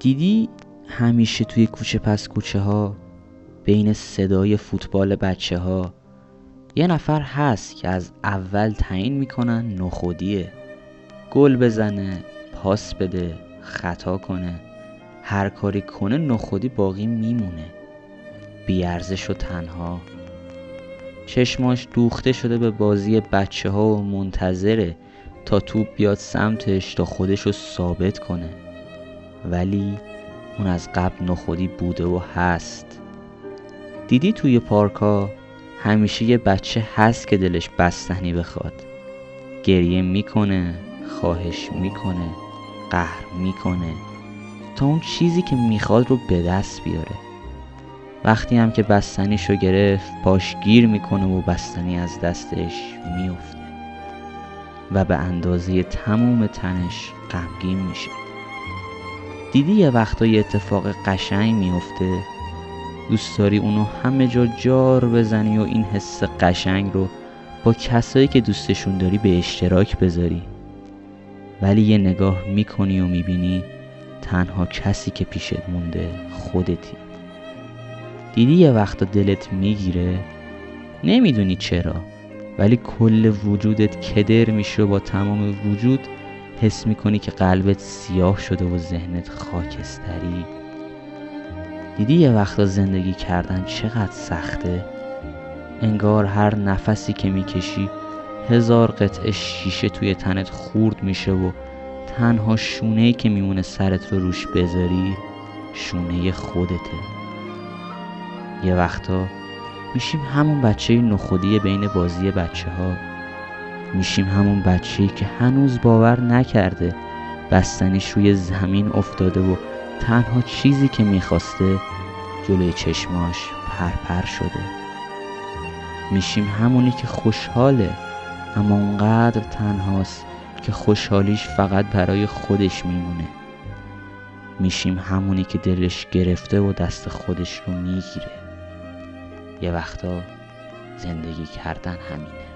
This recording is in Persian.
دیدی همیشه توی کوچه پس کوچه ها بین صدای فوتبال بچه ها یه نفر هست که از اول تعیین می‌کنن نخودیه. گل بزنه پاس بده خطا کنه. هر کاری کنه نخودی باقی میمونه. بیارزش و تنها. چشماش دوخته شده به بازی بچه ها و منتظره تا توپ بیاد سمتش تا خودش رو ثابت کنه. ولی اون از قبل نخودی بوده و هست. دیدی توی پارکا همیشه یه بچه هست که دلش بستنی بخواد. گریه می‌کنه خواهش می‌کنه قهر می‌کنه تا اون چیزی که می‌خواد رو به دست بیاره. وقتی هم که بستنیشو گرفت پاش گیر می‌کنه و بستنی از دستش میفته و به اندازه تموم تنش غمگین میشه. دیدی یه وقتا یه اتفاق قشنگ میفته دوست داری اونو همه جا جار بزنی و این حس قشنگ رو با کسایی که دوستشون داری به اشتراک بذاری؟ ولی یه نگاه می‌کنی و می‌بینی تنها کسی که پیشت مونده خودتی. دیدی یه وقتا دلت می‌گیره؟ نمی‌دونی چرا ولی کل وجودت کدر میشه با تمام وجود حس می‌کنی که قلبت سیاه شده و ذهنت خاکستری؟ دیدی یه وقتا زندگی کردن چقدر سخته؟ انگار هر نفسی که می‌کشی هزار قطعه شیشه توی تنت خورد میشه و تنها شونه که میمونه سرت رو روش بذاری شونه خودته. یه وقتا میشیم همون بچه نخودی بین بازی بچه ها میشیم همون بچه که هنوز باور نکرده بستنیش روی زمین افتاده و تنها چیزی که می‌خواسته جلوی چشماش پرپر شده. میشیم همونی که خوشحاله اما اونقدر تنهاست که خوشحالیش فقط برای خودش میمونه. میشیم همونی که دلش گرفته و دست خودش رو می‌گیره. یه وقتا زندگی کردن همینه.